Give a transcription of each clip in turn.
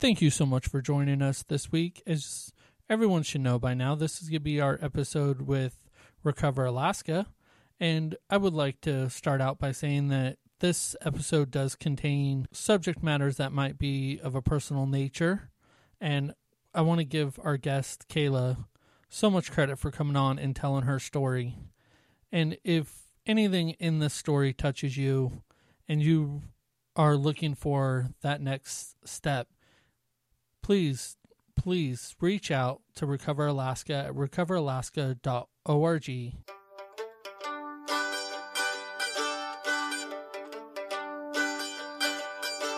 Thank you so much for joining us this week. As everyone should know by now, this is going to be our episode with Recover Alaska. And I would like to start out by saying that this episode does contain subject matters that might be of a personal nature. And I want to give our guest, Kayla, so much credit for coming on and telling her story. And if anything in this story touches you and you are looking for that next step, please, please reach out to Recover Alaska at recoveralaska.org.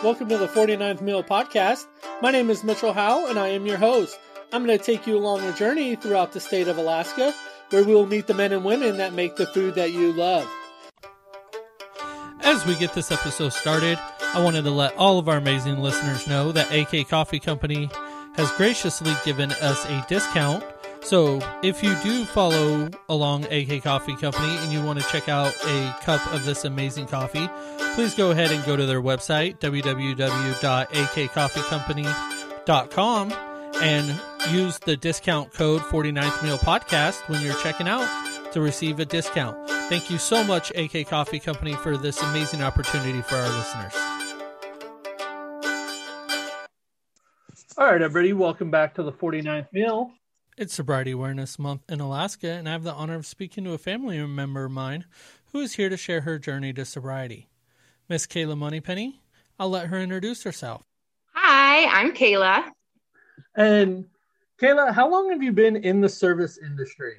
Welcome to the 49th Meal Podcast. My name is Mitchell Howe, and I am your host. I'm going to take you along a journey throughout the state of Alaska where we will meet the men and women that make the food that you love. As we get this episode started, I wanted to let all of our amazing listeners know that AK Coffee Company has graciously given us a discount. So if you do follow along AK Coffee Company and you want to check out a cup of this amazing coffee, please go ahead and go to their website, www.akcoffeecompany.com, and use the discount code 49th Meal Podcast when you're checking out to receive a discount. Thank you so much, AK Coffee Company, for this amazing opportunity for our listeners. All right, everybody, welcome back to the 49th Meal. It's Sobriety Awareness Month in Alaska, and I have the honor of speaking to a family member of mine who is here to share her journey to sobriety. Miss Kayla Moneypenny, I'll let her introduce herself. Hi, I'm Kayla. And Kayla, how long have you been in the service industry?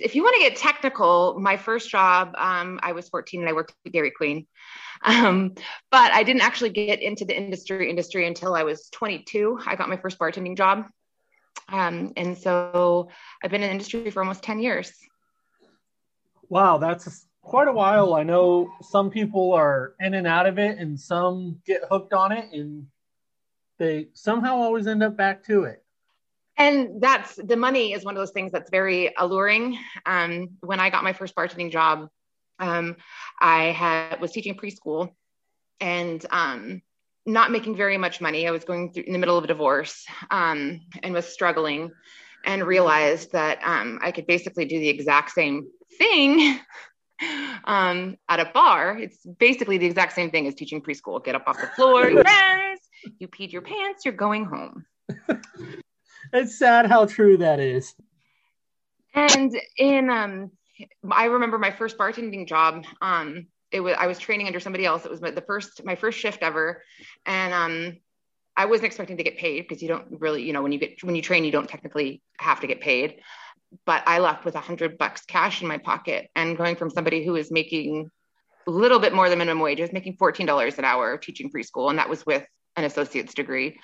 If you want to get technical, my first job, um, I was 14 and I worked at Dairy Queen. Um, but I didn't actually get into the industry industry until I was 22. I got my first bartending job. Um, and so I've been in the industry for almost 10 years. Wow, that's quite a while. I know some people are in and out of it and some get hooked on it and they somehow always end up back to it. And that's the money is one of those things that's very alluring. Um, when I got my first bartending job, um, I had was teaching preschool and um, not making very much money. I was going through in the middle of a divorce um, and was struggling, and realized that um, I could basically do the exact same thing um, at a bar. It's basically the exact same thing as teaching preschool. Get up off the floor, friends. You peed your pants. You're going home. it's sad how true that is. And in um, I remember my first bartending job. Um, it was I was training under somebody else. It was the first my first shift ever, and um, I wasn't expecting to get paid because you don't really, you know, when you get when you train, you don't technically have to get paid. But I left with a hundred bucks cash in my pocket, and going from somebody who was making a little bit more than minimum wage, I was making fourteen dollars an hour teaching preschool, and that was with an associate's degree.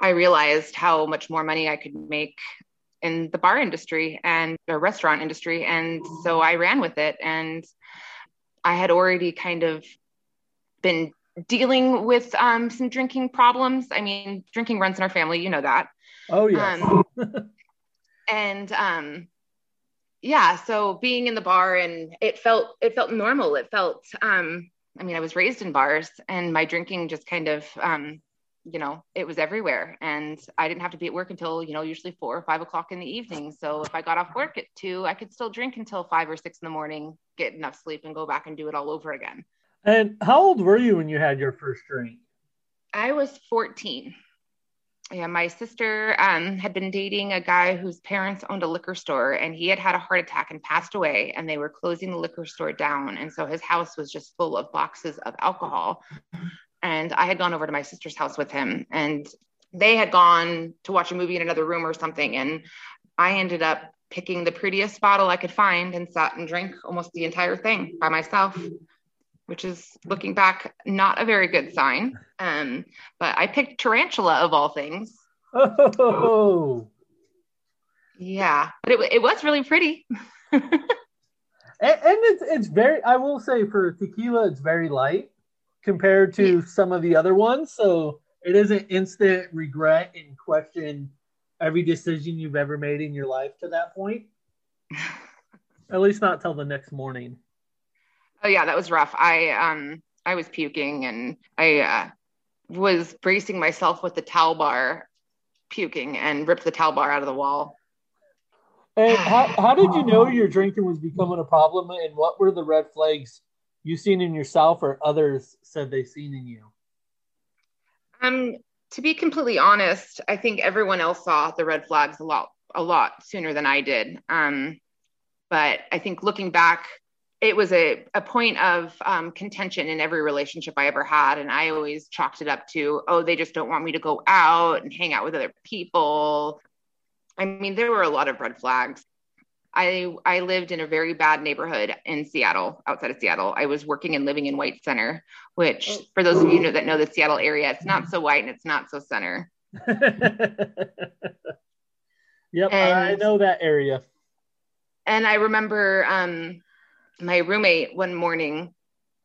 I realized how much more money I could make in the bar industry and the restaurant industry. And so I ran with it. And I had already kind of been dealing with um, some drinking problems. I mean, drinking runs in our family, you know that. Oh, yeah. Um, and um, yeah, so being in the bar and it felt it felt normal. It felt um, I mean, I was raised in bars and my drinking just kind of um, you know, it was everywhere. And I didn't have to be at work until, you know, usually four or five o'clock in the evening. So if I got off work at two, I could still drink until five or six in the morning, get enough sleep, and go back and do it all over again. And how old were you when you had your first drink? I was 14. Yeah, my sister um, had been dating a guy whose parents owned a liquor store, and he had had a heart attack and passed away. And they were closing the liquor store down, and so his house was just full of boxes of alcohol and I had gone over to my sister's house with him and they had gone to watch a movie in another room or something and I ended up picking the prettiest bottle I could find and sat and drank almost the entire thing by myself which is looking back not a very good sign. Um, but I picked tarantula of all things. Oh! Yeah but it, it was really pretty. And, and it's it's very I will say for tequila it's very light compared to yeah. some of the other ones. So it is an instant regret and question every decision you've ever made in your life to that point. At least not till the next morning. Oh yeah, that was rough. I um I was puking and I uh, was bracing myself with the towel bar, puking, and ripped the towel bar out of the wall. And how, how did you know your drinking was becoming a problem? And what were the red flags you seen in yourself or others said they seen in you? Um, to be completely honest, I think everyone else saw the red flags a lot, a lot sooner than I did. Um, but I think looking back, it was a, a point of um, contention in every relationship I ever had. And I always chalked it up to, oh, they just don't want me to go out and hang out with other people. I mean, there were a lot of red flags. I I lived in a very bad neighborhood in Seattle, outside of Seattle. I was working and living in White Center, which oh. for those of you that know the Seattle area, it's not so white and it's not so center. yep, and, I know that area. And I remember um, my roommate one morning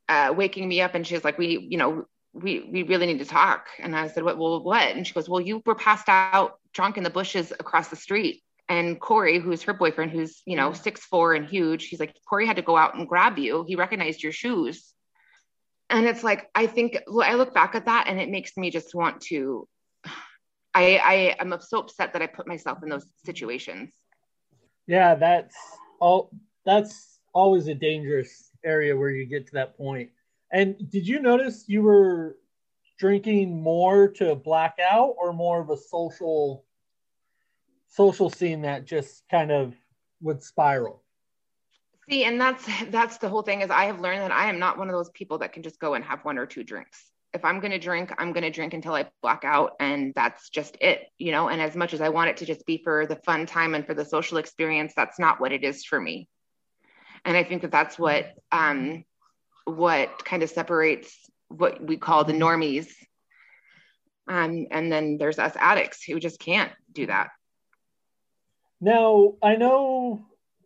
uh, waking me up, and she's like, "We, you know, we we really need to talk." And I said, "What? Well, what?" And she goes, "Well, you were passed out drunk in the bushes across the street." And Corey, who's her boyfriend, who's you know mm. six four and huge, he's like Corey had to go out and grab you. He recognized your shoes, and it's like I think well, I look back at that and it makes me just want to. I I am so upset that I put myself in those situations. Yeah, that's all. That's always a dangerous area where you get to that point. And did you notice you were drinking more to black out or more of a social social scene that just kind of would spiral. See, and that's that's the whole thing is I have learned that I am not one of those people that can just go and have one or two drinks. If I'm going to drink, I'm going to drink until I black out and that's just it, you know, and as much as I want it to just be for the fun time and for the social experience, that's not what it is for me. And I think that that's what um what kind of separates what we call the normies um, and then there's us addicts who just can't do that. Now, I know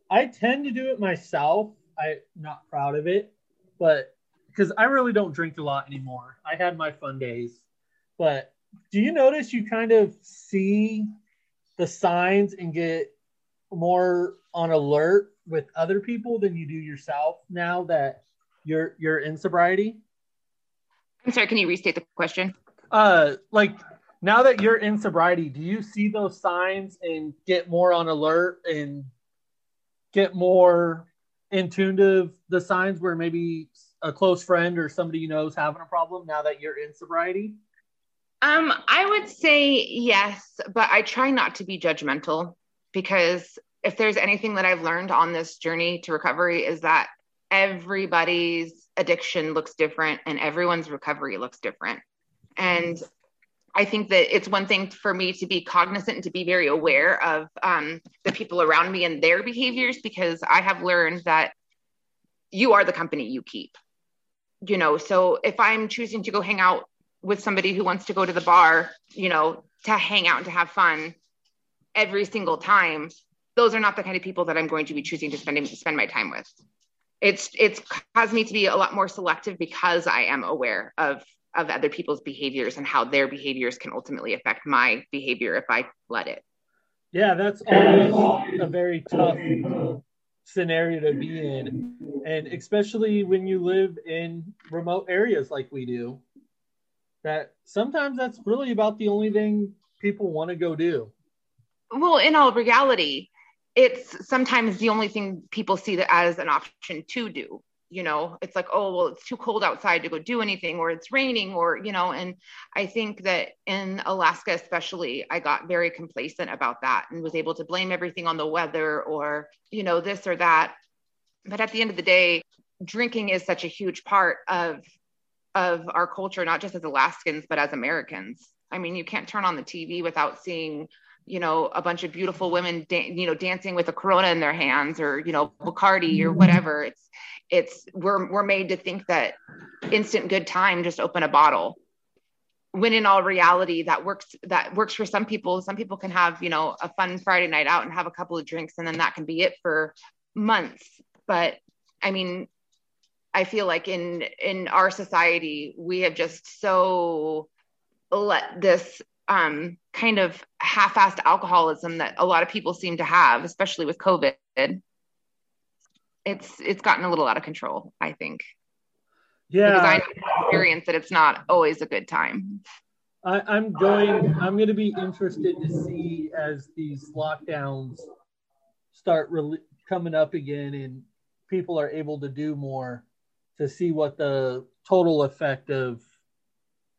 I tend to do it myself. I'm not proud of it, but because I really don't drink a lot anymore. I had my fun days. But do you notice you kind of see the signs and get more on alert with other people than you do yourself now that you're you're in sobriety? I'm sorry, can you restate the question? Uh like now that you're in sobriety, do you see those signs and get more on alert and get more in tune to the signs where maybe a close friend or somebody you know is having a problem now that you're in sobriety? Um, I would say yes, but I try not to be judgmental because if there's anything that I've learned on this journey to recovery is that everybody's addiction looks different and everyone's recovery looks different. And I think that it's one thing for me to be cognizant and to be very aware of um, the people around me and their behaviors because I have learned that you are the company you keep. You know, so if I'm choosing to go hang out with somebody who wants to go to the bar, you know, to hang out and to have fun every single time, those are not the kind of people that I'm going to be choosing to spend spend my time with. It's it's caused me to be a lot more selective because I am aware of of other people's behaviors and how their behaviors can ultimately affect my behavior if I let it. Yeah, that's always a very tough scenario to be in. And especially when you live in remote areas like we do, that sometimes that's really about the only thing people want to go do. Well, in all reality, it's sometimes the only thing people see that as an option to do you know it's like oh well it's too cold outside to go do anything or it's raining or you know and i think that in alaska especially i got very complacent about that and was able to blame everything on the weather or you know this or that. But at the end of the day drinking is such a huge part of of our culture not just as alaskans but as americans. I mean you can't turn on the tv without seeing you know a bunch of beautiful women da- you know dancing with a corona in their hands or you know bacardi or whatever. It's it's we're we're made to think that instant good time just open a bottle. When in all reality that works that works for some people. Some people can have you know a fun friday night out and have a couple of drinks and then that can be it for months. But i mean i feel like in in our society we have just so let this um, kind of half-assed alcoholism that a lot of people seem to have especially with covid it's it's gotten a little out of control i think Yeah. Because I experience that it's not always a good time. I, I'm going. I'm going to be interested to see as these lockdowns start really coming up again, and people are able to do more, to see what the total effect of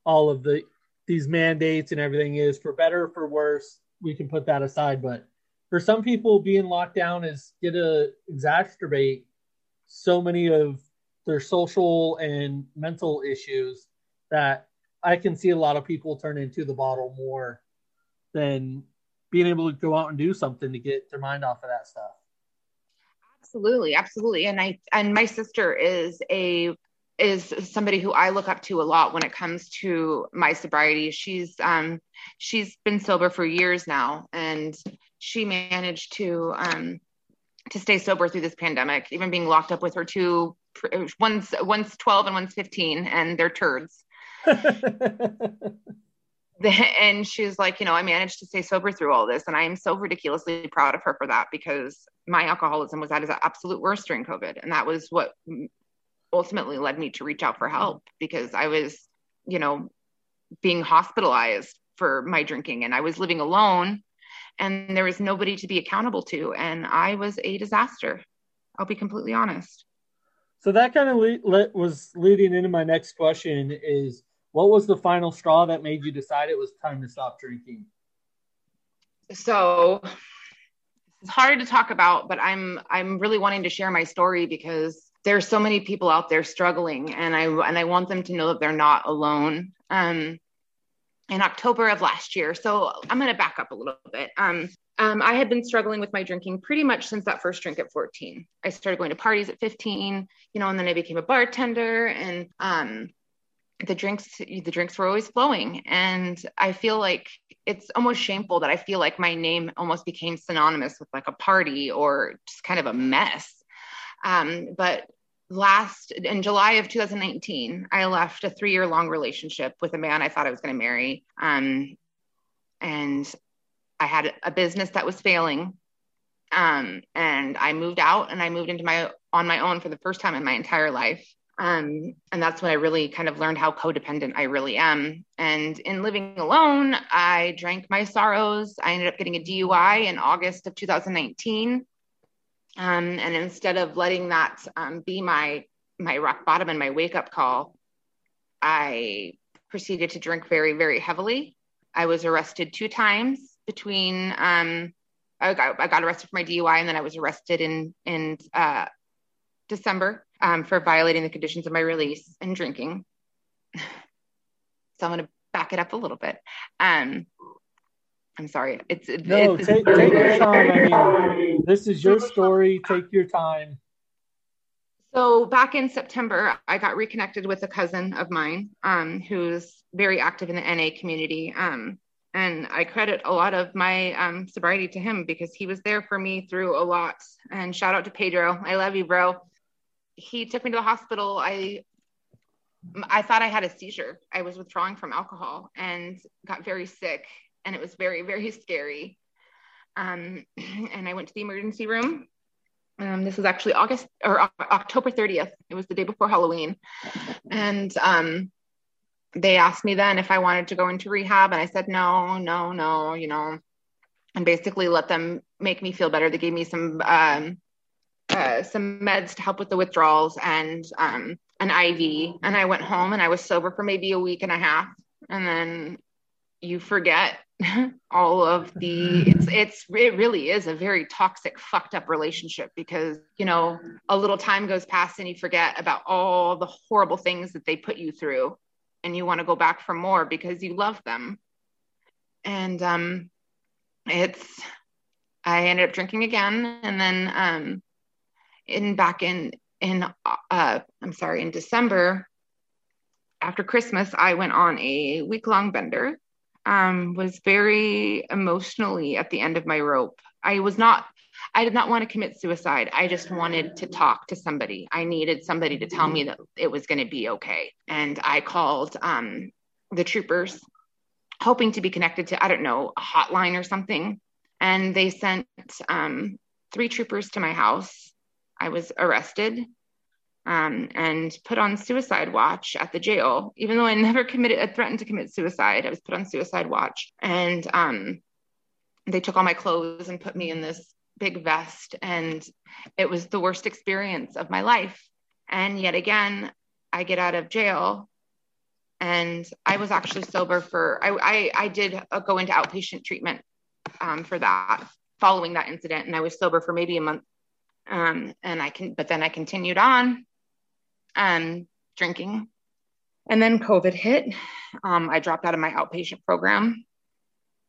all of the these mandates and everything is, for better or for worse. We can put that aside, but for some people, being locked down is going to exacerbate so many of their social and mental issues that I can see a lot of people turn into the bottle more than being able to go out and do something to get their mind off of that stuff. Absolutely, absolutely. And I and my sister is a is somebody who I look up to a lot when it comes to my sobriety. She's um she's been sober for years now and she managed to um to stay sober through this pandemic, even being locked up with her two one's one's 12 and one's 15 and they're turds and she's like, you know, I managed to stay sober through all this. And I am so ridiculously proud of her for that because my alcoholism was at its absolute worst during COVID. And that was what ultimately led me to reach out for mm-hmm. help because I was, you know, being hospitalized for my drinking and I was living alone and there was nobody to be accountable to. And I was a disaster. I'll be completely honest. So that kind of le- le- was leading into my next question is what was the final straw that made you decide it was time to stop drinking? So it's hard to talk about, but I'm I'm really wanting to share my story because there's so many people out there struggling and I and I want them to know that they're not alone. Um in October of last year. So I'm going to back up a little bit. Um, um, I had been struggling with my drinking pretty much since that first drink at 14. I started going to parties at 15, you know, and then I became a bartender and um, the drinks the drinks were always flowing and i feel like it's almost shameful that i feel like my name almost became synonymous with like a party or just kind of a mess um, but last in july of 2019 i left a three year long relationship with a man i thought i was going to marry um, and i had a business that was failing um, and i moved out and i moved into my on my own for the first time in my entire life um, and that's when I really kind of learned how codependent I really am. And in living alone, I drank my sorrows. I ended up getting a DUI in August of 2019. Um, and instead of letting that um, be my my rock bottom and my wake up call, I proceeded to drink very, very heavily. I was arrested two times between. Um, I got, I got arrested for my DUI, and then I was arrested in in uh, December um, for violating the conditions of my release and drinking. So I'm going to back it up a little bit. Um, I'm sorry. It's no. It's, take, take your time. I mean, this is your story. Take your time. So back in September, I got reconnected with a cousin of mine um, who's very active in the NA community. Um, and I credit a lot of my um, sobriety to him because he was there for me through a lot. And shout out to Pedro. I love you, bro he took me to the hospital. I I thought I had a seizure. I was withdrawing from alcohol and got very sick, and it was very very scary. Um, and I went to the emergency room. Um, this was actually August or October 30th. It was the day before Halloween, and um, they asked me then if I wanted to go into rehab, and I said no, no, no, you know, and basically let them make me feel better. They gave me some um, uh, some meds to help with the withdrawals and um, an IV. And I went home and I was sober for maybe a week and a half. And then you forget all of the it's it's it really is a very toxic fucked up relationship because you know a little time goes past and you forget about all the horrible things that they put you through and you want to go back for more because you love them and um it's i ended up drinking again and then um in back in in uh, I'm sorry in December after Christmas I went on a week long bender. Um, was very emotionally at the end of my rope. I was not. I did not want to commit suicide. I just wanted to talk to somebody. I needed somebody to tell me that it was going to be okay. And I called um, the troopers, hoping to be connected to I don't know a hotline or something. And they sent um, three troopers to my house I was arrested. Um, and put on suicide watch at the jail. Even though I never committed, I threatened to commit suicide, I was put on suicide watch. And um, they took all my clothes and put me in this big vest. And it was the worst experience of my life. And yet again, I get out of jail and I was actually sober for, I, I, I did uh, go into outpatient treatment um, for that following that incident. And I was sober for maybe a month. Um, and I can, but then I continued on um, drinking. And then COVID hit. Um, I dropped out of my outpatient program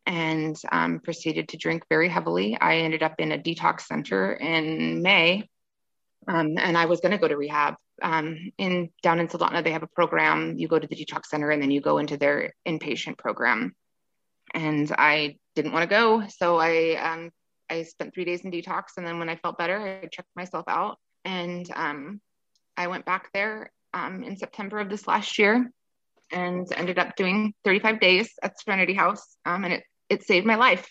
and um, proceeded to drink very heavily. I ended up in a detox center in May, um, and I was going to go to rehab. Um, in down in Soldotna, they have a program. You go to the detox center, and then you go into their inpatient program. And I didn't want to go, so I um, I spent three days in detox, and then when I felt better, I checked myself out, and um, I went back there um, in September of this last year and ended up doing 35 days at Serenity House, um, and it it saved my life.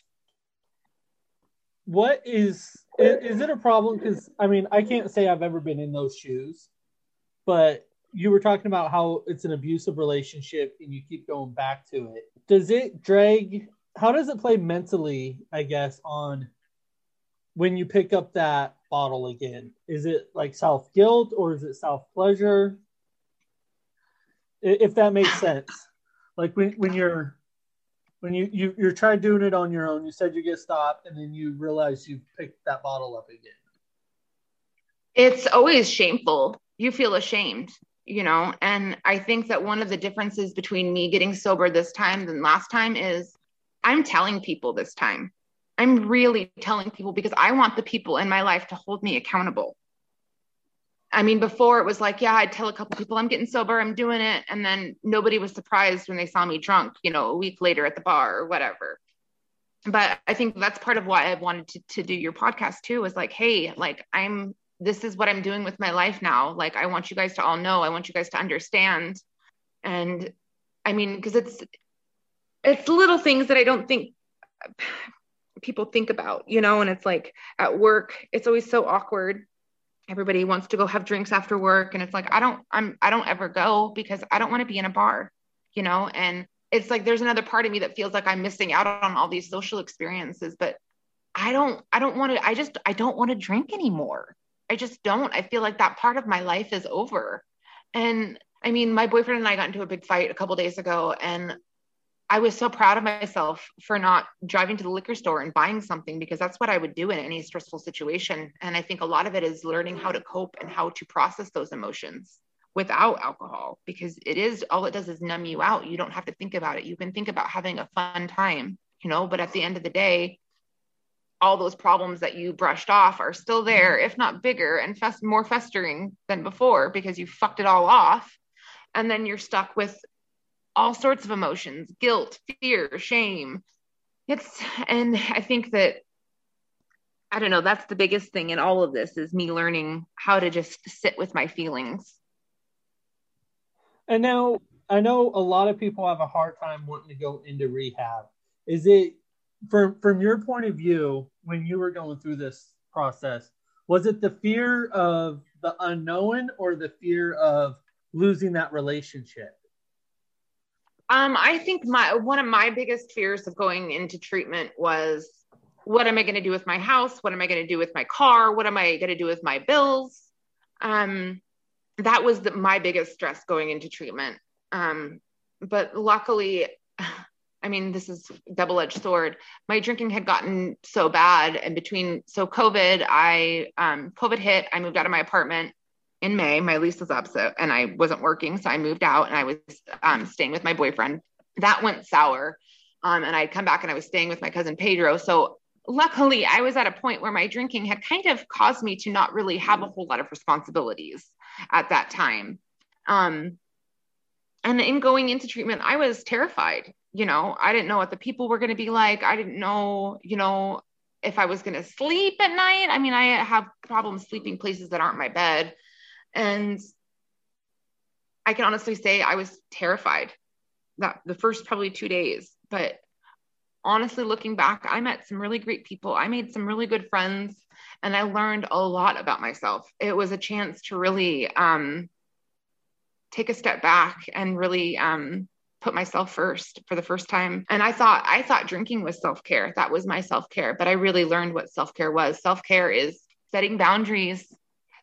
What is is it a problem? Because I mean, I can't say I've ever been in those shoes, but you were talking about how it's an abusive relationship and you keep going back to it. Does it drag? How does it play mentally? I guess on when you pick up that bottle again? Is it like self guilt or is it self pleasure? If that makes sense. Like when, when you're when you, you you're trying doing it on your own, you said you get stopped and then you realize you picked that bottle up again. It's always shameful. You feel ashamed, you know, and I think that one of the differences between me getting sober this time than last time is I'm telling people this time I'm really telling people because I want the people in my life to hold me accountable. I mean, before it was like, yeah, I'd tell a couple people I'm getting sober, I'm doing it. And then nobody was surprised when they saw me drunk, you know, a week later at the bar or whatever. But I think that's part of why I wanted to, to do your podcast too, is like, hey, like I'm, this is what I'm doing with my life now. Like, I want you guys to all know, I want you guys to understand. And I mean, because it's, it's little things that I don't think people think about, you know, and it's like at work, it's always so awkward. Everybody wants to go have drinks after work. And it's like, I don't, I'm, I don't ever go because I don't want to be in a bar, you know, and it's like there's another part of me that feels like I'm missing out on all these social experiences, but I don't, I don't want to, I just, I don't want to drink anymore. I just don't. I feel like that part of my life is over. And I mean, my boyfriend and I got into a big fight a couple days ago, and I was so proud of myself for not driving to the liquor store and buying something because that's what I would do in any stressful situation. And I think a lot of it is learning how to cope and how to process those emotions without alcohol because it is all it does is numb you out. You don't have to think about it. You can think about having a fun time, you know, but at the end of the day, all those problems that you brushed off are still there, if not bigger and fest- more festering than before because you fucked it all off. And then you're stuck with all sorts of emotions guilt fear shame. It's and i think that i don't know that's the biggest thing in all of this is me learning how to just sit with my feelings. And now i know a lot of people have a hard time wanting to go into rehab. Is it from from your point of view when you were going through this process was it the fear of the unknown or the fear of losing that relationship um, I think my one of my biggest fears of going into treatment was what am I going to do with my house? What am I going to do with my car? What am I going to do with my bills? Um, that was the, my biggest stress going into treatment. Um, but luckily, I mean, this is double edged sword. My drinking had gotten so bad, and between so COVID, I um, COVID hit. I moved out of my apartment in May. My lease was up, so and I wasn't working, so I moved out and I was um, staying with my boyfriend. That went sour, um, and I'd come back and I was staying with my cousin Pedro. So luckily, I was at a point where my drinking had kind of caused me to not really have a whole lot of responsibilities at that time. Um, and in going into treatment, I was terrified. You know, I didn't know what the people were going to be like. I didn't know, you know, if I was going to sleep at night. I mean, I have problems sleeping places that aren't my bed. And I can honestly say I was terrified that the first probably two days, but honestly, looking back, I met some really great people. I made some really good friends and I learned a lot about myself. It was a chance to really um, take a step back and really um, put myself first for the first time. And I thought I thought drinking was self-care. That was my self-care, but I really learned what self-care was. Self-care is setting boundaries,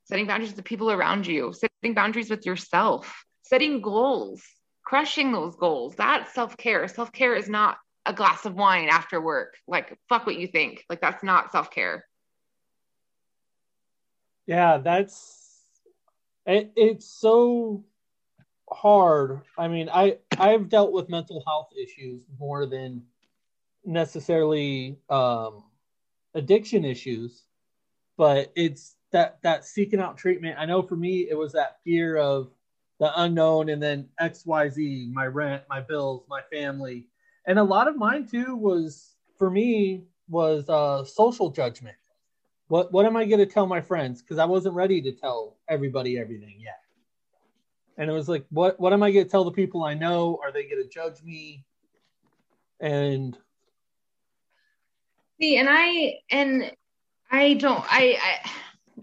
setting boundaries with the people around you, setting boundaries with yourself, setting goals, crushing those goals. That's self-care. Self-care is not a glass of wine after work. Like fuck what you think. Like that's not self-care. Yeah, that's it, it's so hard. I mean, I I've dealt with mental health issues more than necessarily um, addiction issues, but it's that that seeking out treatment. I know for me, it was that fear of the unknown, and then X Y Z, my rent, my bills, my family, and a lot of mine too was for me was uh, social judgment. What what am I going to tell my friends? Because I wasn't ready to tell everybody everything yet and it was like what what am i going to tell the people i know are they going to judge me and see and i and i don't i i,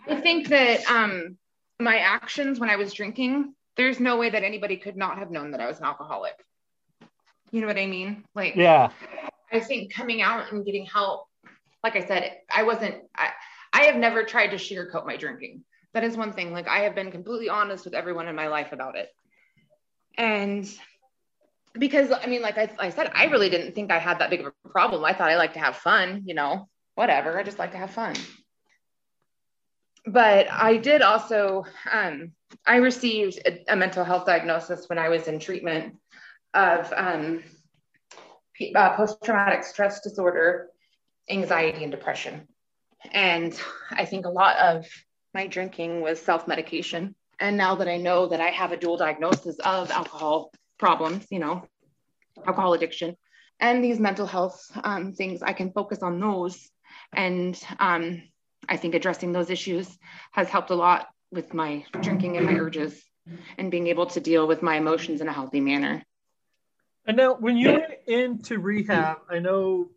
I think that um my actions when i was drinking there's no way that anybody could not have known that i was an alcoholic you know what i mean like yeah i think coming out and getting help like i said i wasn't i i have never tried to sugarcoat my drinking that is one thing. Like I have been completely honest with everyone in my life about it. And because I mean, like I, I said, I really didn't think I had that big of a problem. I thought I like to have fun, you know, whatever. I just like to have fun. But I did also, um, I received a, a, mental health diagnosis when I was in treatment of um, uh, post traumatic stress disorder, anxiety, and depression. And I think a lot of my drinking was self medication. And now that I know that I have a dual diagnosis of alcohol problems, you know, alcohol addiction, and these mental health um, things, I can focus on those. And um, I think addressing those issues has helped a lot with my drinking and my urges and being able to deal with my emotions in a healthy manner. And now, when you went into rehab, I know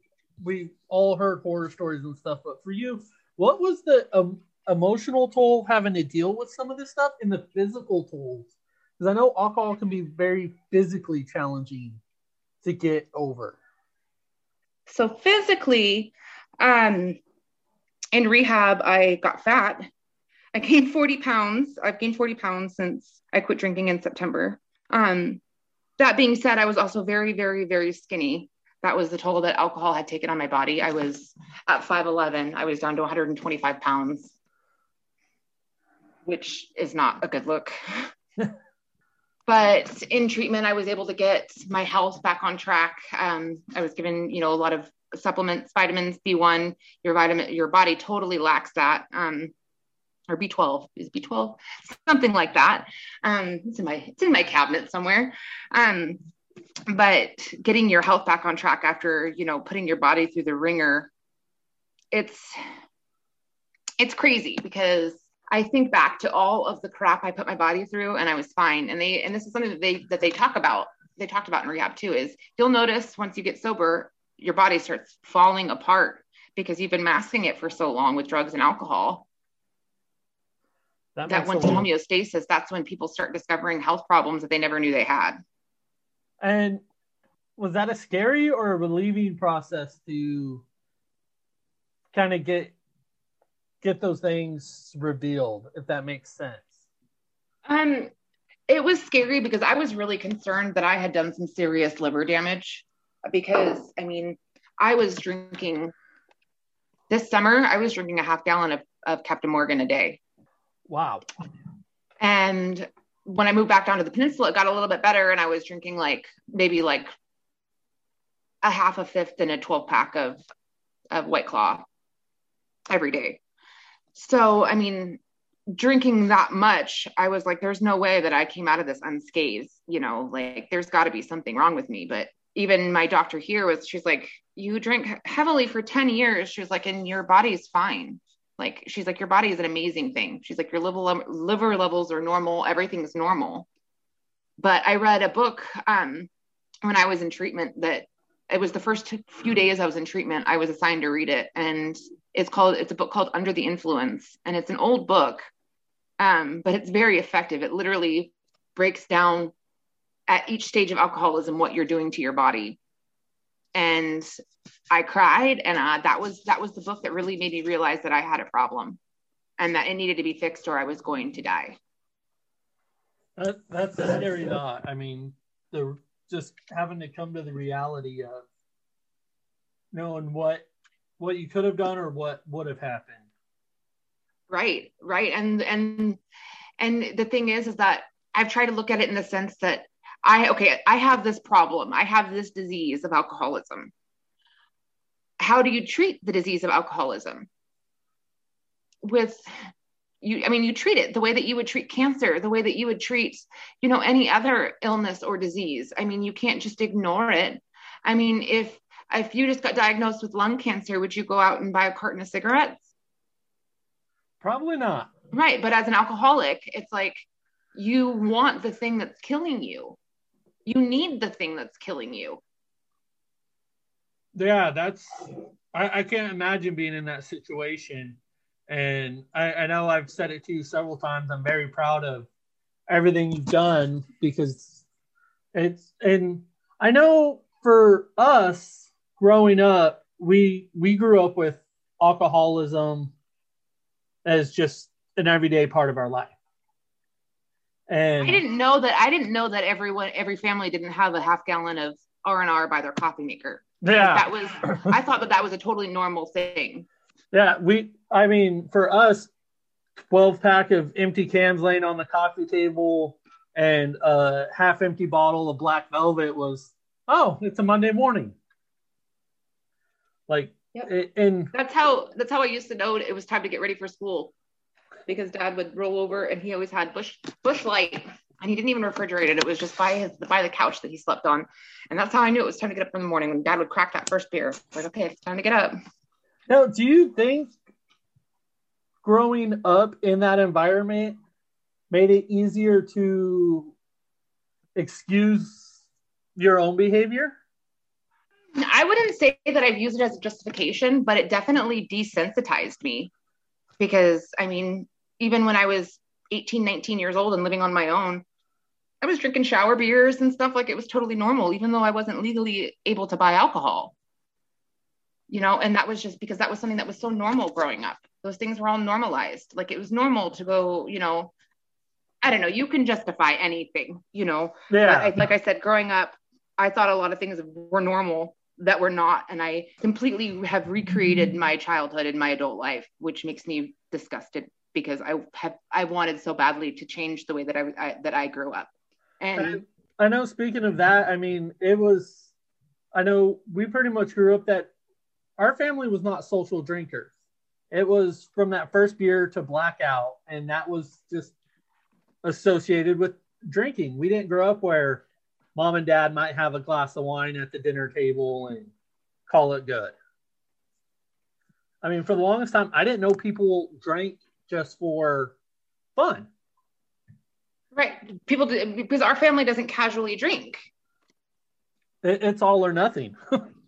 we all heard horror stories and stuff, but for you, what was the um, emotional toll having to deal with some of this stuff and the physical tolls? Because i know alcohol can be very physically challenging to get over. So physically um in rehab i got fat i gained 40 pounds i've gained 40 pounds since i quit drinking in september um that being said i was also very very very skinny that was the toll that alcohol had taken on my body. I was at 5'11, I was down to 125 pounds which is not a good look. but in treatment, I was able to get my health back on track. Um, I was given, you know, a lot of supplements, vitamins, B1. Your vitamin, your body totally lacks that. Um, or B12 is B12, something like that. Um, it's in my it's in my cabinet somewhere. Um, but getting your health back on track after you know putting your body through the ringer, it's it's crazy because I think back to all of the crap I put my body through and I was fine. And they and this is something that they that they talk about, they talked about in rehab too, is you'll notice once you get sober, your body starts falling apart because you've been masking it for so long with drugs and alcohol. That, that went homeostasis, that's when people start discovering health problems that they never knew they had. And was that a scary or a relieving process to kind of get get those things revealed, if that makes sense. Um, it was scary because I was really concerned that I had done some serious liver damage. Because I mean, I was drinking this summer. I was drinking a half gallon of, of Captain Morgan a day. Wow. And when I moved back down to the peninsula, it got a little bit better, and I was drinking like maybe like a half a fifth and a 12 pack of of White Claw every day. So, I mean, drinking that much, I was like, there's no way that I came out of this unscathed. You know, like there's got to be something wrong with me. But even my doctor here was, she's like, you drink heavily for 10 years. She was like, and your body's fine. Like, she's like, your body is an amazing thing. She's like, your liver, liver levels are normal. Everything's normal. But I read a book um, when I was in treatment that it was the first few days I was in treatment. I was assigned to read it, and it's called it's a book called Under the Influence, and it's an old book, um, but it's very effective. It literally breaks down at each stage of alcoholism what you're doing to your body, and I cried, and uh, that was that was the book that really made me realize that I had a problem, and that it needed to be fixed, or I was going to die. That, that's a scary thought. I mean, the just having to come to the reality of knowing what what you could have done or what would have happened. Right, right, and and and the thing is, is that I've tried to look at it in the sense that I okay, I have this problem, I have this disease of alcoholism. How do you treat the disease of alcoholism? With you i mean you treat it the way that you would treat cancer the way that you would treat you know any other illness or disease. I mean you can't just ignore it. I mean if if you just got diagnosed with lung cancer would you go out and buy a carton of cigarettes? Probably not. Right but as an alcoholic it's like you want the thing that's killing you you need the thing that's killing you yeah that's i, I can't imagine being in that situation and I, I know I've said it to you several times. I'm very proud of everything you've done because it's and I know for us growing up, we we grew up with alcoholism as just an everyday part of our life. And I didn't know that I didn't know that everyone every family didn't have a half gallon of R and R by their coffee maker. Yeah, that was I thought that that was a totally normal thing. Yeah, we. I mean, for us, twelve pack of empty cans laying on the coffee table and a half empty bottle of black velvet was oh, it's a Monday morning. Like, yep. it, and that's how that's how I used to know it was time to get ready for school, because Dad would roll over and he always had bush Busch Light and he didn't even refrigerate it. It was just by his by the couch that he slept on, and that's how I knew it was time to get up in the morning when Dad would crack that first beer. Like, okay, it's time to get up. Now, do you think growing up in that environment made it easier to excuse your own behavior? I wouldn't say that I've used it as a justification, but it definitely desensitized me because I mean, even when I was 18, 19 years old and living on my own, I was drinking shower beers and stuff like it was totally normal, even though I wasn't legally able to buy alcohol. You know and that was just because that was something that was so normal growing up. Those things were all normalized. Like it was normal to go you know i don't know you can justify anything you know? Yeah. I, like i said growing up i thought a lot of things were normal that were not and i completely have recreated my childhood in my adult life which makes me disgusted because i have i wanted so badly to change the way that i, I that i grew up and I, I know speaking of that i mean it was i know we pretty much grew up that our family was not social drinkers. It was from that first beer to blackout, and that was just associated with drinking. We didn't grow up where mom and dad might have a glass of wine at the dinner table and call it good. I mean, for the longest time, I didn't know people drank just for fun. Right. People, because our family doesn't casually drink. It, it's all or nothing.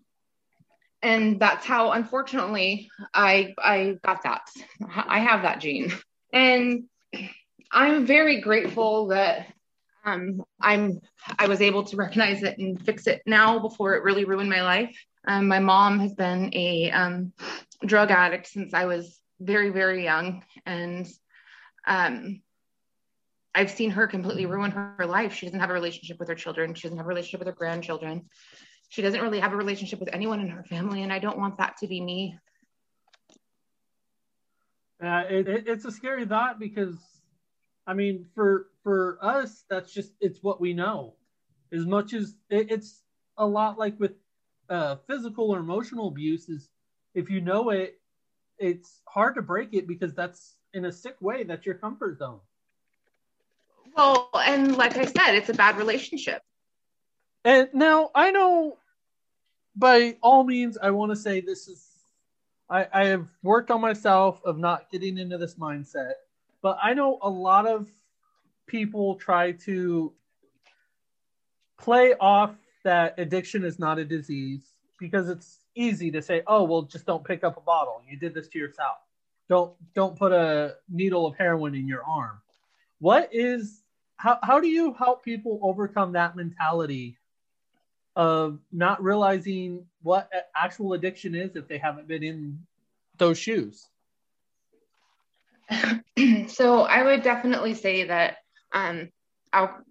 and that's how unfortunately i i got that i have that gene and i'm very grateful that um, i'm i was able to recognize it and fix it now before it really ruined my life um, my mom has been a um, drug addict since i was very very young. And um, i've seen her completely ruin her, her life. She doesn't have a relationship with her children. She doesn't have a relationship with her grandchildren. She doesn't really have a relationship with anyone in her family. And i don't want that to be me. Uh, it, it, it's a scary thought because i mean for for us that's just it's what we know. As much as it, it's a lot like with uh, physical or emotional abuse is if you know it it's hard to break it because that's in a sick way that's your comfort zone. Well and like i said it's a bad relationship. And now I know by all means, I want to say this is I, I have worked on myself of not getting into this mindset, but I know a lot of people try to play off that addiction is not a disease because it's easy to say, "Oh, well, just don't pick up a bottle. You did this to yourself. Don't don't put a needle of heroin in your arm." What is how how do you help people overcome that mentality of not realizing what actual addiction is if they haven't been in those shoes? so I would definitely say that um, our,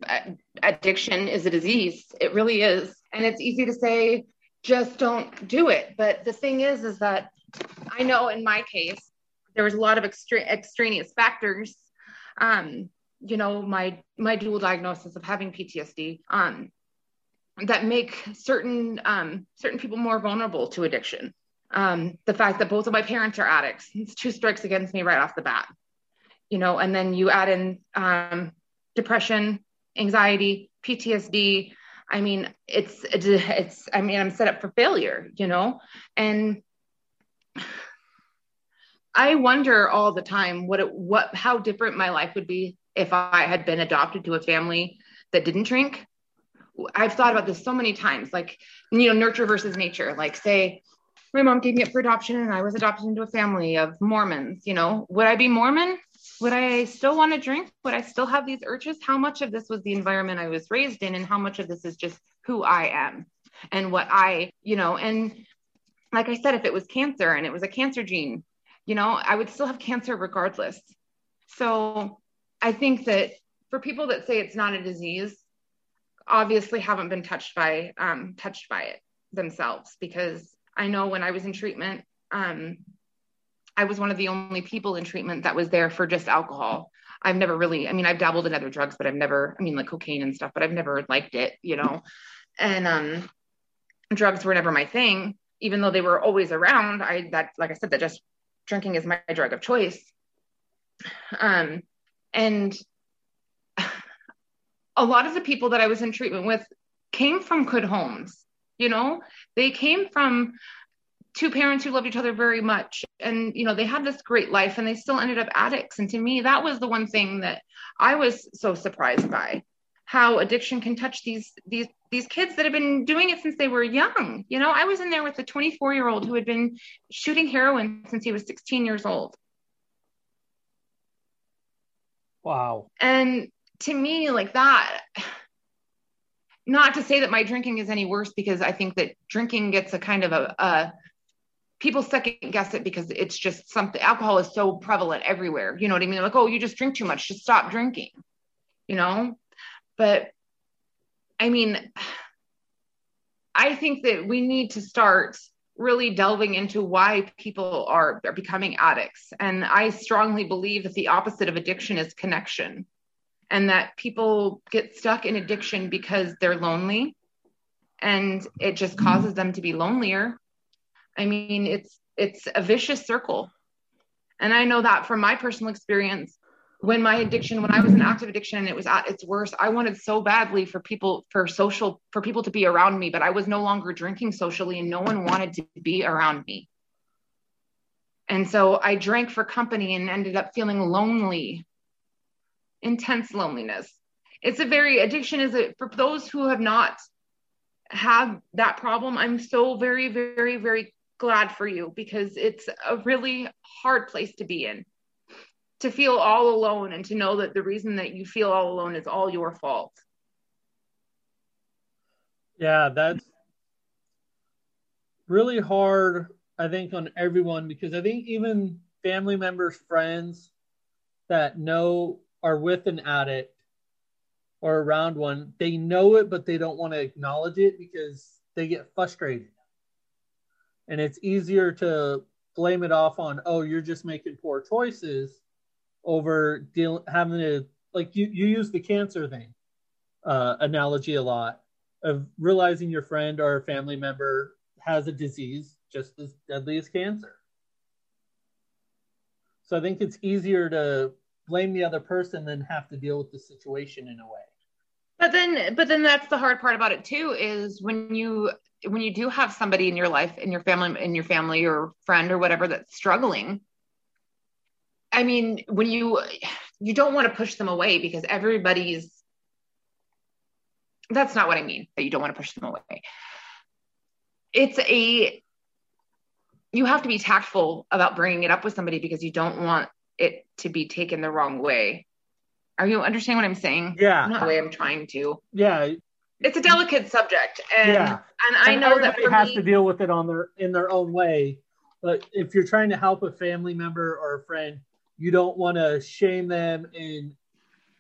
addiction is a disease. It really is, and it's easy to say just don't do it. But the thing is, is that I know in my case there was a lot of extre- extraneous factors. Um, you know, my my dual diagnosis of having PTSD. Um, that make certain um, certain people more vulnerable to addiction. Um, the fact that both of my parents are addicts, it's two strikes against me right off the bat. You know, and then you add in um, depression, anxiety, PTSD. I mean, it's it's. I mean, I'm set up for failure. You know, and I wonder all the time what it what how different my life would be if I had been adopted to a family that didn't drink I've thought about this so many times, like, you know, nurture versus nature. Like, say, my mom gave me up for adoption and I was adopted into a family of Mormons, you know, would I be Mormon? Would I still want to drink? Would I still have these urges? How much of this was the environment I was raised in, and how much of this is just who I am and what I, you know, and like I said, if it was cancer and it was a cancer gene, you know, I would still have cancer regardless. So I think that for people that say it's not a disease, obviously haven't been touched by um, touched by it themselves because I know when I was in treatment, um, I was one of the only people in treatment that was there for just alcohol. I've never really, I mean, I've dabbled in other drugs, but I've never, I mean, like cocaine and stuff, but I've never liked it, you know. And um, drugs were never my thing, even though they were always around. I that, like I said, that just drinking is my drug of choice. Um, and a lot of the people that I was in treatment with came from good homes. You know, they came from two parents who loved each other very much. And you know they had this great life and they still ended up addicts. And to me that was the one thing that i was so surprised by how addiction can touch these these these kids that have been doing it since they were young. You know i was in there with a 24 year old who had been shooting heroin since he was 16 years old. Wow. And to me like that not to say that my drinking is any worse because i think that drinking gets a kind of a, a people second guess it because it's just something alcohol is so prevalent everywhere. You know what i mean? Like oh you just drink too much. Just stop drinking you know? But i mean i think that we need to start really delving into why people are, are becoming addicts. And i strongly believe that the opposite of addiction is connection and that people get stuck in addiction because they're lonely and it just causes them to be lonelier i mean it's it's a vicious circle and i know that from my personal experience when my addiction when i was in active addiction and it was at its worst i wanted so badly for people for social for people to be around me but i was no longer drinking socially and no one wanted to be around me and so i drank for company and ended up feeling lonely intense loneliness. It's a very addiction is a for those who have not had that problem. I'm so very, very, very glad for you because it's a really hard place to be in. To feel all alone and to know that the reason that you feel all alone is all your fault. Yeah, that's really hard, I think, on everyone because I think even family members, friends that know are with an addict or around one, they know it, but they don't want to acknowledge it because they get frustrated. And it's easier to blame it off on, oh, you're just making poor choices over dealing having to like you you use the cancer thing uh, analogy a lot of realizing your friend or family member has a disease just as deadly as cancer. So I think it's easier to blame the other person than have to deal with the situation in a way but then but then that's the hard part about it too is when you when you do have somebody in your life in your family in your family or friend or whatever that's struggling i mean when you you don't want to push them away because everybody's that's not what i mean that you don't want to push them away it's a you have to be tactful about bringing it up with somebody because you don't want it to be taken the wrong way. Are you understanding what I'm saying? Yeah. Not the way I'm trying to. Yeah. It's a delicate subject, and Yeah. and I And know that everybody has me, to deal with it on their in their own way. But if you're trying to help a family member or a friend, you don't want to shame them and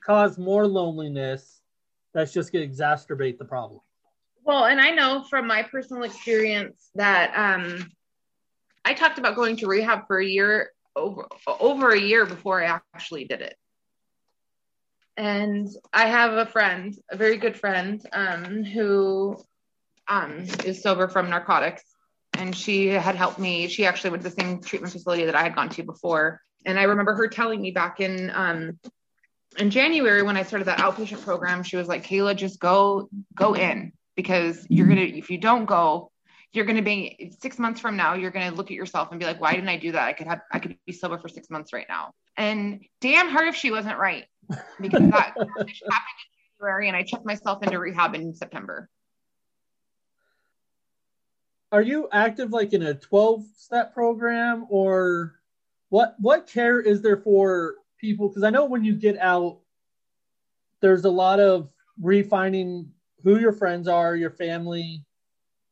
cause more loneliness. That's just going to exacerbate the problem. Well, and I know from my personal experience that um, I talked about going to rehab for a year over over a year before I actually did it. And I have a friend, a very good friend, um, who um, is sober from narcotics, and she had helped me. She actually went to the same treatment facility that I had gone to before, and I remember her telling me back in um, in January when I started that outpatient program, she was like, "Kayla, just go go in because you're gonna if you don't go, you're gonna be six months from now. You're gonna look at yourself and be like, why didn't I do that? I could have I could be sober for six months right now. And damn her if she wasn't right because that happened in January and I checked myself into rehab in September. Are you active like in a 12 step program or what what care is there for people because I know when you get out there's a lot of refining who your friends are, your family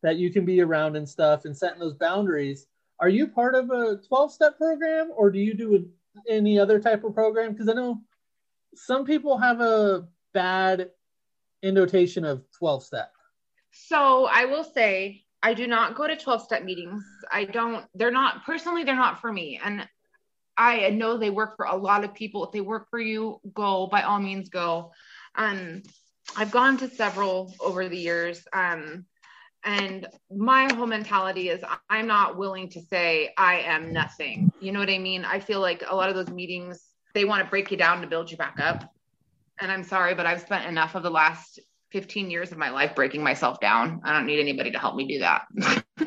that you can be around and stuff and setting those boundaries. Are you part of a 12 step program or do you do any other type of program because I know some people have a bad innotation of 12 step. So I will say I do not go to 12 step meetings. I don't, they're not personally, they're not for me. And I know they work for a lot of people. If they work for you, go by all means go. Um, I've gone to several over the years. Um, and my whole mentality is I'm not willing to say I am nothing. You know what I mean? I feel like a lot of those meetings, they want to break you down to build you back up. And I'm sorry, but I've spent enough of the last 15 years of my life breaking myself down. I don't need anybody to help me do that.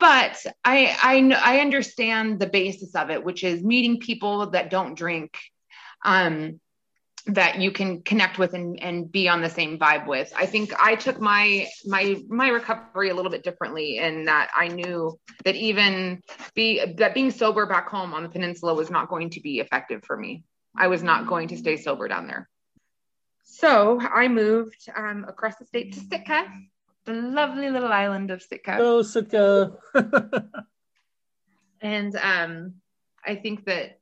but I, I I understand the basis of it, which is meeting people that don't drink, um, that you can connect with and, and be on the same vibe with. I think I took my my my recovery a little bit differently in that I knew that even be that being sober back home on the peninsula was not going to be effective for me. I was not going to stay sober down there. So I moved um, across the state to Sitka, the lovely little island of Sitka. Go Sitka. and um, I think that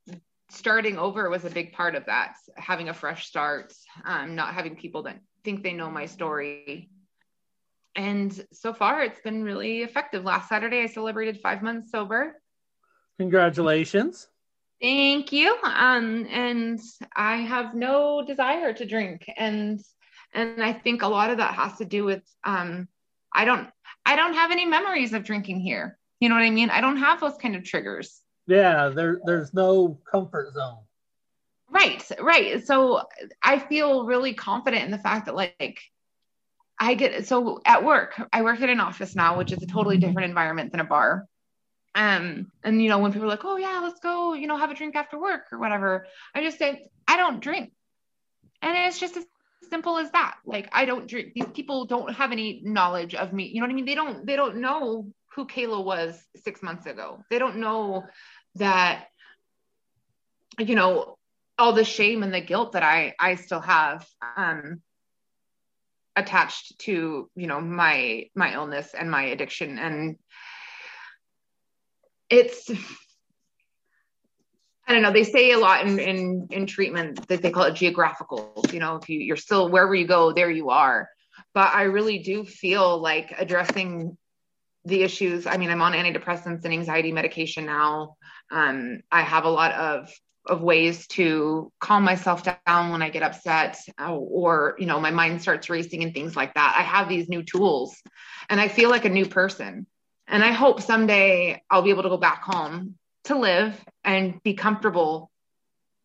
starting over was a big part of that, having a fresh start, um, not having people that think they know my story. And so far, it's been really effective. Last Saturday, I celebrated five months sober. Congratulations. Thank you. Um, and I have no desire to drink, and and I think a lot of that has to do with um, I don't I don't have any memories of drinking here. You know what I mean? I don't have those kind of triggers. Yeah, there there's no comfort zone. Right, right. So I feel really confident in the fact that like I get so at work, I work at an office now, which is a totally different environment than a bar. Um, and you know, when people are like, oh yeah, let's go, you know, have a drink after work or whatever, I just say, I don't drink. And it's just as simple as that. Like I don't drink. These people don't have any knowledge of me. You know what I mean? They don't they don't know who Kayla was six months ago. They don't know that, you know, all the shame and the guilt that I I still have um attached to, you know, my my illness and my addiction. And it's I don't know. They say a lot in, in in treatment that they call it geographical. You know, if you you're still wherever you go, there you are. But I really do feel like addressing the issues. I mean, I'm on antidepressants and anxiety medication now. Um, I have a lot of of ways to calm myself down when I get upset, or you know, my mind starts racing and things like that. I have these new tools, and I feel like a new person. And I hope someday I'll be able to go back home to live and be comfortable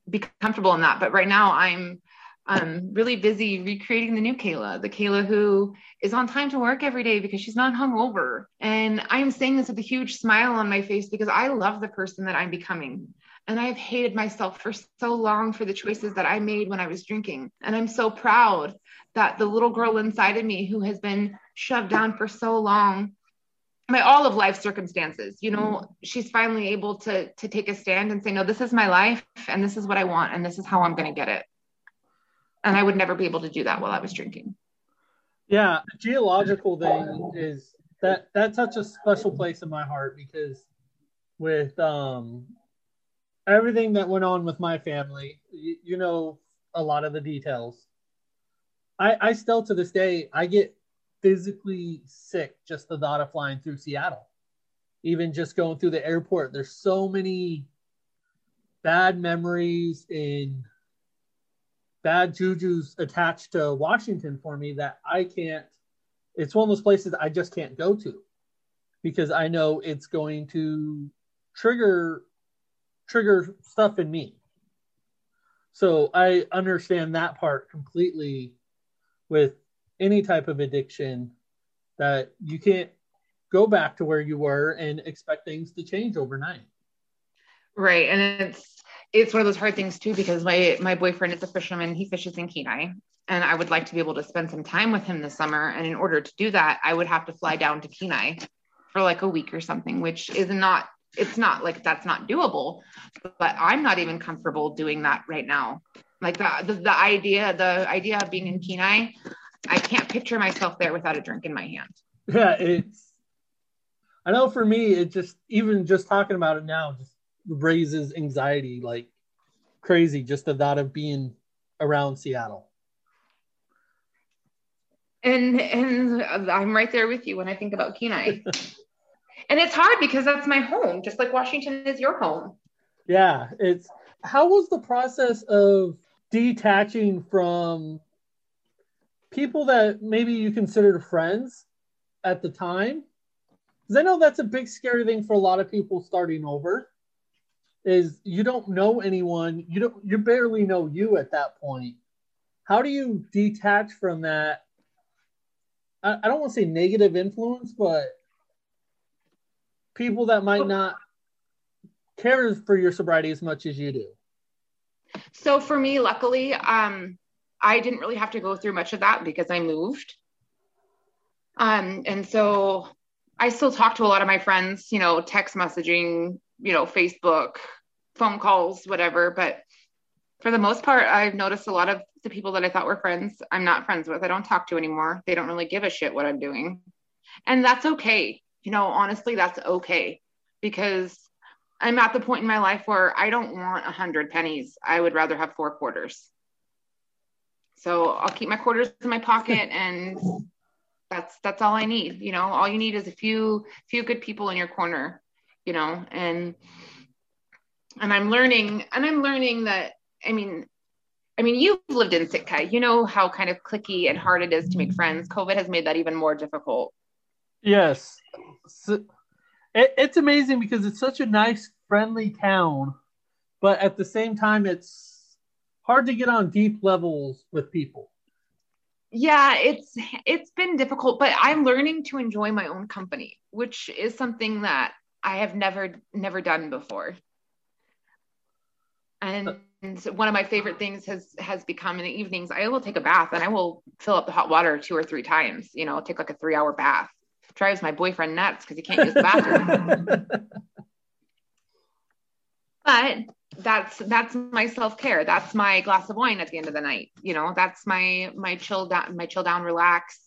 be comfortable in that but right now i'm um, really busy recreating the new kayla the kayla who is on time to work every day because she's not hungover. And i'm saying this with a huge smile on my face because i love the person that i'm becoming. And i've hated myself for so long for the choices that i made when i was drinking. And i'm so proud that the little girl inside of me who has been shoved down for so long by all of life's circumstances you know she's finally able to to take a stand and say no this is my life and this is what i want and this is how i'm going to get it and i would never be able to do that while i was drinking yeah the geological thing is that that's such a special place in my heart because with um everything that went on with my family you, you know a lot of the details i i still to this day i get physically sick just the thought of flying through Seattle. Even just going through the airport, there's so many bad memories and bad juju's attached to Washington for me that I can't. It's one of those places I just can't go to because I know it's going to trigger trigger stuff in me. So I understand that part completely with any type of addiction that you can't go back to where you were and expect things to change overnight. Right. And it's it's one of those hard things too because my my boyfriend is a fisherman, he fishes in Kenai. And I would like to be able to spend some time with him this summer. And in order to do that, I would have to fly down to Kenai for like a week or something, which is not it's not like that's not doable. But I'm not even comfortable doing that right now. Like the the, the idea, the idea of being in Kenai, I can't picture myself there without a drink in my hand. Yeah, it's. I know for me, it just even just talking about it now just raises anxiety like crazy. Just the thought of being around Seattle. And and I'm right there with you when I think about Kenai. and it's hard because that's my home, just like Washington is your home. Yeah, it's how was the process of detaching from people that maybe you considered friends at the time because i know that's a big scary thing for a lot of people starting over is you don't know anyone. You don't you barely know you at that point. How do you detach from that? I, I don't want to say negative influence but people that might not care for your sobriety as much as you do. So for me luckily um I didn't really have to go through much of that because I moved. Um, and so I still talk to a lot of my friends, you know, text messaging, you know, Facebook, phone calls, whatever. But for the most part, I've noticed a lot of the people that I thought were friends, I'm not friends with. I don't talk to anymore. They don't really give a shit what I'm doing. And that's okay. You know, honestly, that's okay because I'm at the point in my life where I don't want a hundred pennies. I would rather have four quarters. So I'll keep my quarters in my pocket and that's that's all I need. You know, all you need is a few few good people in your corner, you know, and and I'm learning and I'm learning that I mean I mean you've lived in Sitka. You know how kind of clicky and hard it is to make friends. COVID has made that even more difficult. Yes. So, it, it's amazing because it's such a nice friendly town, but at the same time it's hard to get on deep levels with people. Yeah, it's it's been difficult, but I'm learning to enjoy my own company, which is something that I have never never done before. And one of my favorite things has has become in the evenings I will take a bath and I will fill up the hot water two or three times, you know, take like a 3-hour bath. Drives my boyfriend nuts cuz he can't use the bathroom. but that's that's my self-care that's my glass of wine at the end of the night you know that's my my chill down my chill down relax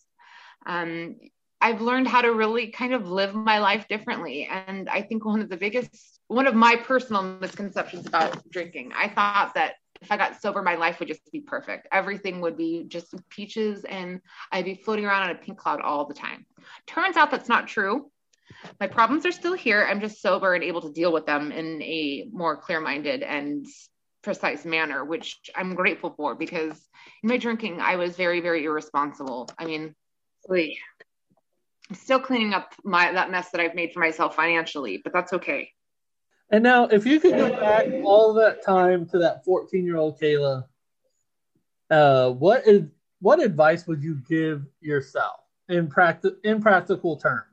um i've learned how to really kind of live my life differently. And i think one of the biggest one of my personal misconceptions about drinking i thought that if i got sober my life would just be perfect. Everything would be just peaches and i'd be floating around on a pink cloud all the time. Turns out that's not true. My problems are still here. I'm just sober and able to deal with them in a more clear minded and precise manner, which I'm grateful for because in my drinking, I was very, very irresponsible. I mean, I'm still cleaning up my that mess that I've made for myself financially, but that's okay. And now, if you could go back all that time to that 14 year old Kayla, uh, what is what advice would you give yourself in practice in practical terms?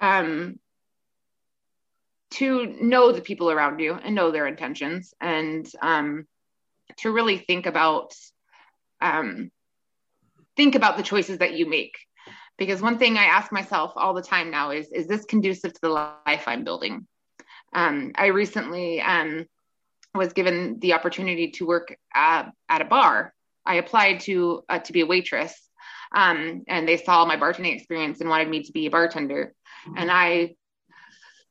um, to know the people around you and know their intentions and um, to really think about um, think about the choices that you make because one thing I ask myself all the time now is, is this conducive to the life I'm building? Um, I recently um, was given the opportunity to work at, at a bar. I applied to uh, to be a waitress, um, and they saw my bartending experience and wanted me to be a bartender. And I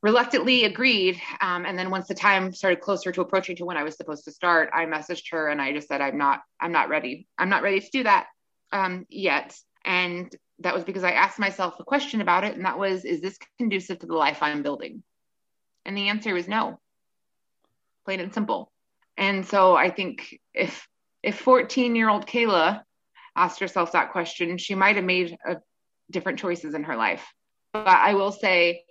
reluctantly agreed. Um, and then once the time started closer to approaching to when I was supposed to start, I messaged her and I just said, "I'm not, I'm not ready. I'm not ready to do that um, yet." And that was because I asked myself a question about it, and that was, "Is this conducive to the life I'm building?" And the answer was no, plain and simple. And so I think if if 14 year old Kayla asked herself that question, she might have made a, different choices in her life. But I will say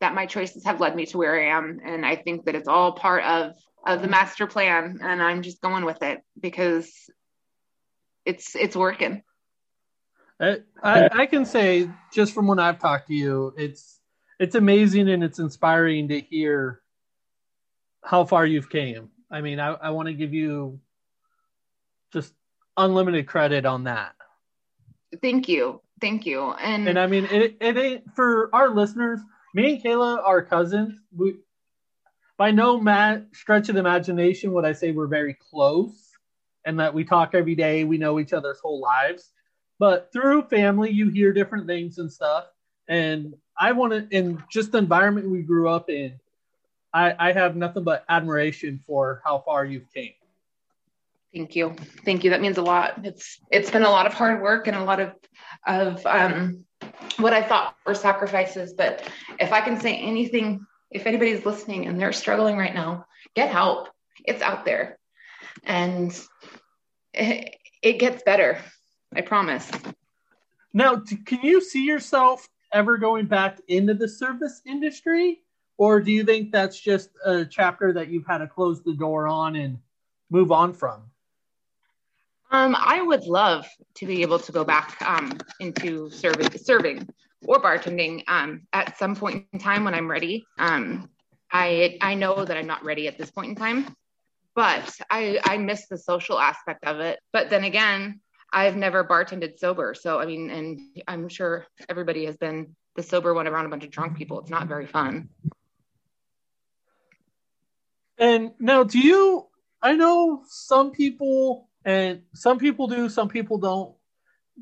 that my choices have led me to where I am, and I think that it's all part of of the master plan, and I'm just going with it because it's it's working. I, I, I can say just from when I've talked to you, it's it's amazing and it's inspiring to hear how far you've came. I mean, I, I want to give you just unlimited credit on that. Thank you. Thank you. And and I mean it, it ain't for our listeners, me and Kayla are cousins. We by no ma- stretch of the imagination would I say we're very close and that we talk every day, we know each other's whole lives. But through family, you hear different things and stuff. And I want to, in just the environment we grew up in, I, I have nothing but admiration for how far you've came. Thank you. Thank you. That means a lot. It's it's been a lot of hard work and a lot of of um, what I thought were sacrifices. But if I can say anything, if anybody's listening and they're struggling right now, get help. It's out there, and it, it gets better. I promise. Now, can you see yourself ever going back into the service industry? Or do you think that's just a chapter that you've had to close the door on and move on from? Um, I would love to be able to go back um, into serving, serving or bartending um, at some point in time when I'm ready. Um, I I know that I'm not ready at this point in time, but I I miss the social aspect of it. But then again, I've never bartended sober. So, I mean, and I'm sure everybody has been the sober one around a bunch of drunk people. It's not very fun. And now, do you? I know some people, and some people do, some people don't.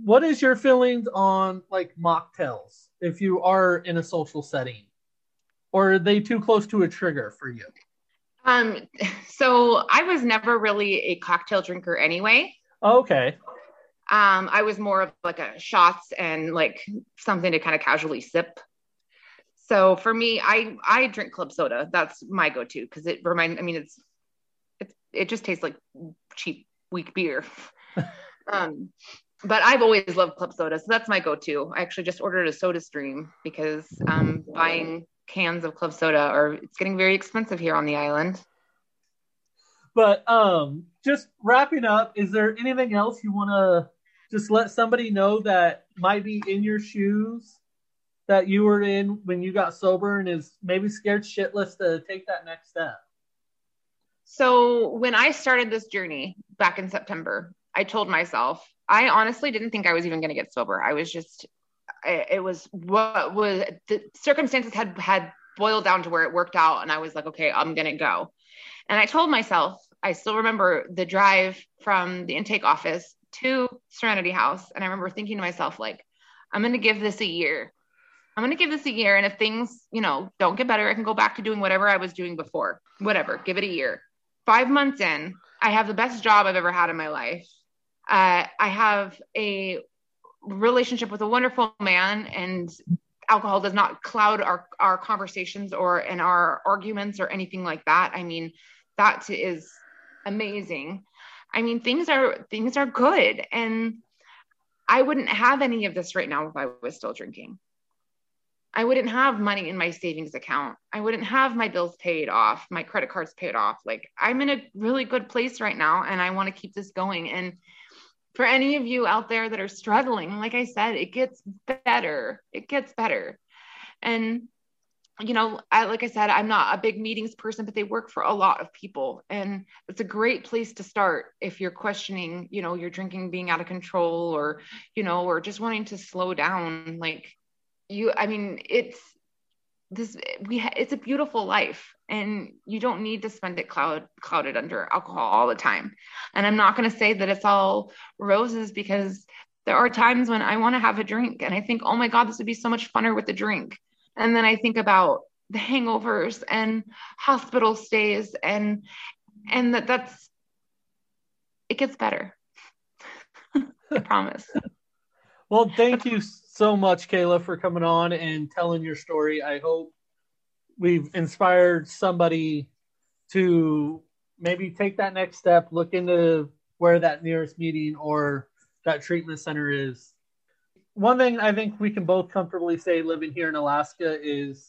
What is your feelings on like mocktails if you are in a social setting? Or are they too close to a trigger for you? Um, so I was never really a cocktail drinker anyway. Okay. Um, I was more of like a shots and like something to kind of casually sip. So for me, I I drink club soda. That's my go-to because it remind. I mean, it's it it just tastes like cheap weak beer. um, but I've always loved club soda, so that's my go-to. I actually just ordered a Soda Stream because um, buying cans of club soda are it's getting very expensive here on the island. But um, just wrapping up, is there anything else you want to just let somebody know that might be in your shoes that you were in when you got sober and is maybe scared shitless to take that next step? So when I started this journey back in September, I told myself I honestly didn't think I was even going to get sober. I was just it was what was the circumstances had had boiled down to where it worked out and I was like okay, I'm to go. And I told myself, I still remember the drive from the intake office to Serenity House. And I remember thinking to myself, like, I'm to give this a year. I'm to give this a year. And if things, you know, don't get better, I can go back to doing whatever I was doing before. Whatever, give it a year. Five months in, I have the best job I've ever had in my life. Uh, I have a relationship with a wonderful man, and alcohol does not cloud our, our conversations or in our arguments or anything like that. I mean, that is amazing. I mean, things are things are good, and I wouldn't have any of this right now if I was still drinking. I wouldn't have money in my savings account. I wouldn't have my bills paid off, my credit cards paid off. Like I'm in a really good place right now and I want to keep this going. And for any of you out there that are struggling, like I said, it gets better. It gets better. And you know, I, like I said, I'm not a big meetings person, but they work for a lot of people. And it's a great place to start if you're questioning, you know, your drinking being out of control or, you know, or just wanting to slow down. Like you, I mean, it's this, we, ha- it's a beautiful life and you don't need to spend it cloud, clouded under alcohol all the time. And I'm not going to say that it's all roses because there are times when I want to have a drink and I think, oh my God, this would be so much funner with the drink and then I think about the hangovers and hospital stays and and that that's it gets better. I promise. Well, thank you so much, Kayla, for coming on and telling your story. I hope we've inspired somebody to maybe take that next step, look into where that nearest meeting or that treatment center is, one thing I think we can both comfortably say living here in Alaska is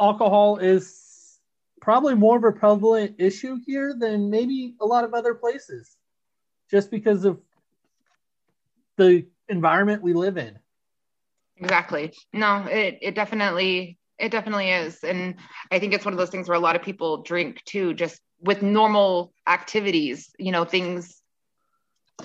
alcohol is probably more of a prevalent issue here than maybe a lot of other places just because of the environment we live in. Exactly. No, it, it definitely it definitely is. And I think it's one of those things where a lot of people drink too, just with normal activities, you know, things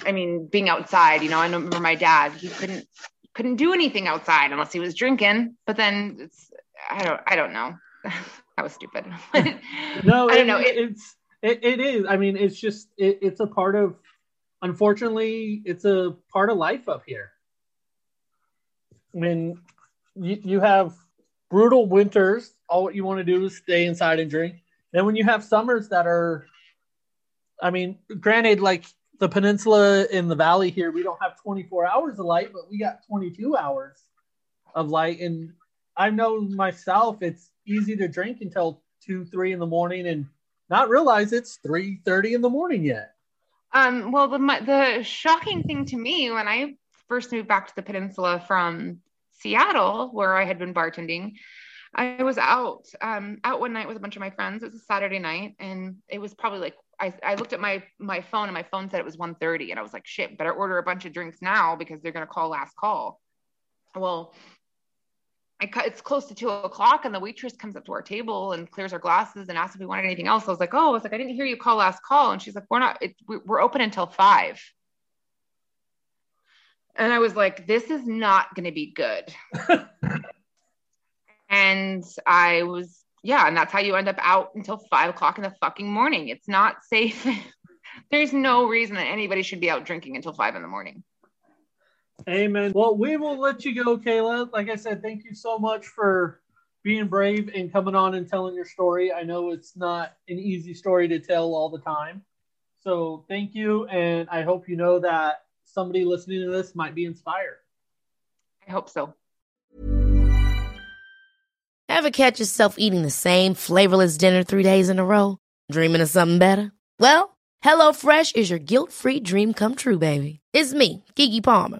I mean, being outside, you know, I remember my dad, he couldn't couldn't do anything outside unless he was drinking. But then it's I don't I don't know. that was stupid. no, I don't know. It, it's it, it is. I mean, it's just it, it's a part of unfortunately, it's a part of life up here. I mean, you, you have brutal winters. All what you want to do is stay inside and drink. Then when you have summers that are, I mean, granted, like the peninsula in the valley here, we don't have 24 hours of light, but we got 22 hours of light. And I know myself, it's easy to drink until two, three in the morning and not realize it's 3:30 in the morning yet. Um, well, the my, the shocking thing to me when I first moved back to the peninsula from Seattle, where I had been bartending, I was out um, out one night with a bunch of my friends. It was a Saturday night, and it was probably like I, I looked at my my phone and my phone said it was 1.30 and I was like, shit, better order a bunch of drinks now because they're gonna call last call. Well, I, it's close to two o'clock and the waitress comes up to our table and clears our glasses and asks if we wanted anything else. I was like, oh, I was like, I didn't hear you call last call. And she's like, we're not, it, we're open until five. And I was like, this is not going to be good. and I was yeah, and that's how you end up out until five o'clock in the fucking morning. It's not safe. There's no reason that anybody should be out drinking until five in the morning. Amen. Well, we will let you go, Kayla. Like I said, thank you so much for being brave and coming on and telling your story. I know it's not an easy story to tell all the time. So thank you. And I hope you know that somebody listening to this might be inspired. I hope so. Ever catch yourself eating the same flavorless dinner three days in a row? Dreaming of something better? Well, HelloFresh is your guilt free dream come true, baby. It's me, Keke Palmer.